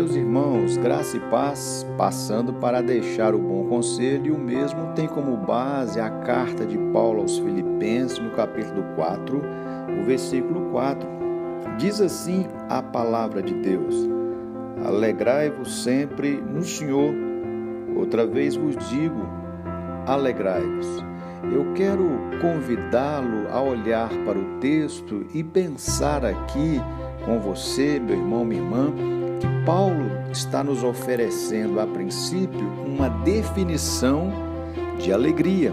Meus irmãos, graça e paz, passando para deixar o bom conselho, e o mesmo tem como base a carta de Paulo aos Filipenses, no capítulo 4, o versículo 4. Diz assim a palavra de Deus: Alegrai-vos sempre no Senhor. Outra vez vos digo: alegrai-vos. Eu quero convidá-lo a olhar para o texto e pensar aqui com você, meu irmão, minha irmã Paulo está nos oferecendo a princípio uma definição de alegria.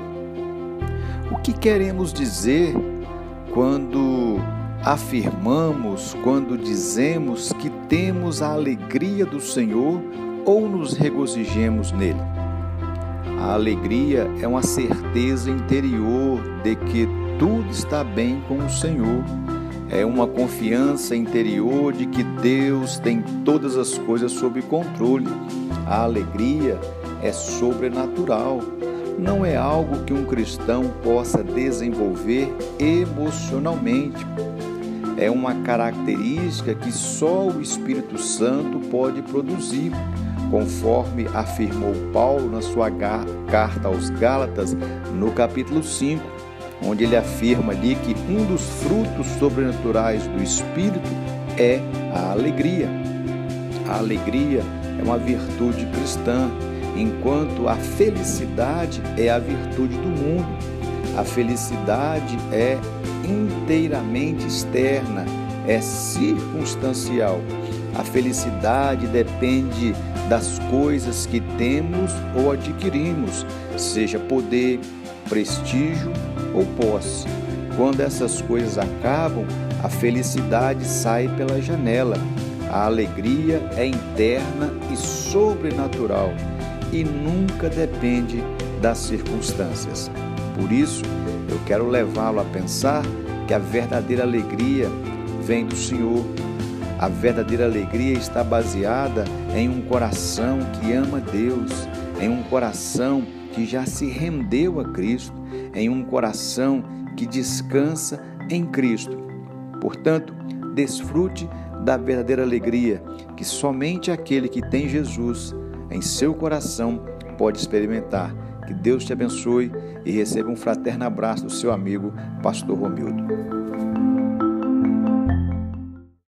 O que queremos dizer quando afirmamos, quando dizemos que temos a alegria do Senhor ou nos regozijemos nele? A alegria é uma certeza interior de que tudo está bem com o Senhor é uma confiança interior de que Deus tem todas as coisas sob controle. A alegria é sobrenatural. Não é algo que um cristão possa desenvolver emocionalmente. É uma característica que só o Espírito Santo pode produzir, conforme afirmou Paulo na sua carta aos Gálatas, no capítulo 5 onde ele afirma ali que um dos frutos sobrenaturais do Espírito é a alegria. A alegria é uma virtude cristã, enquanto a felicidade é a virtude do mundo. A felicidade é inteiramente externa, é circunstancial. A felicidade depende das coisas que temos ou adquirimos, seja poder, prestígio ou posse. Quando essas coisas acabam, a felicidade sai pela janela. A alegria é interna e sobrenatural e nunca depende das circunstâncias. Por isso, eu quero levá-lo a pensar que a verdadeira alegria vem do Senhor. A verdadeira alegria está baseada em um coração que ama Deus, em um coração que já se rendeu a Cristo, em um coração que descansa em Cristo. Portanto, desfrute da verdadeira alegria que somente aquele que tem Jesus em seu coração pode experimentar. Que Deus te abençoe e receba um fraterno abraço do seu amigo, Pastor Romildo.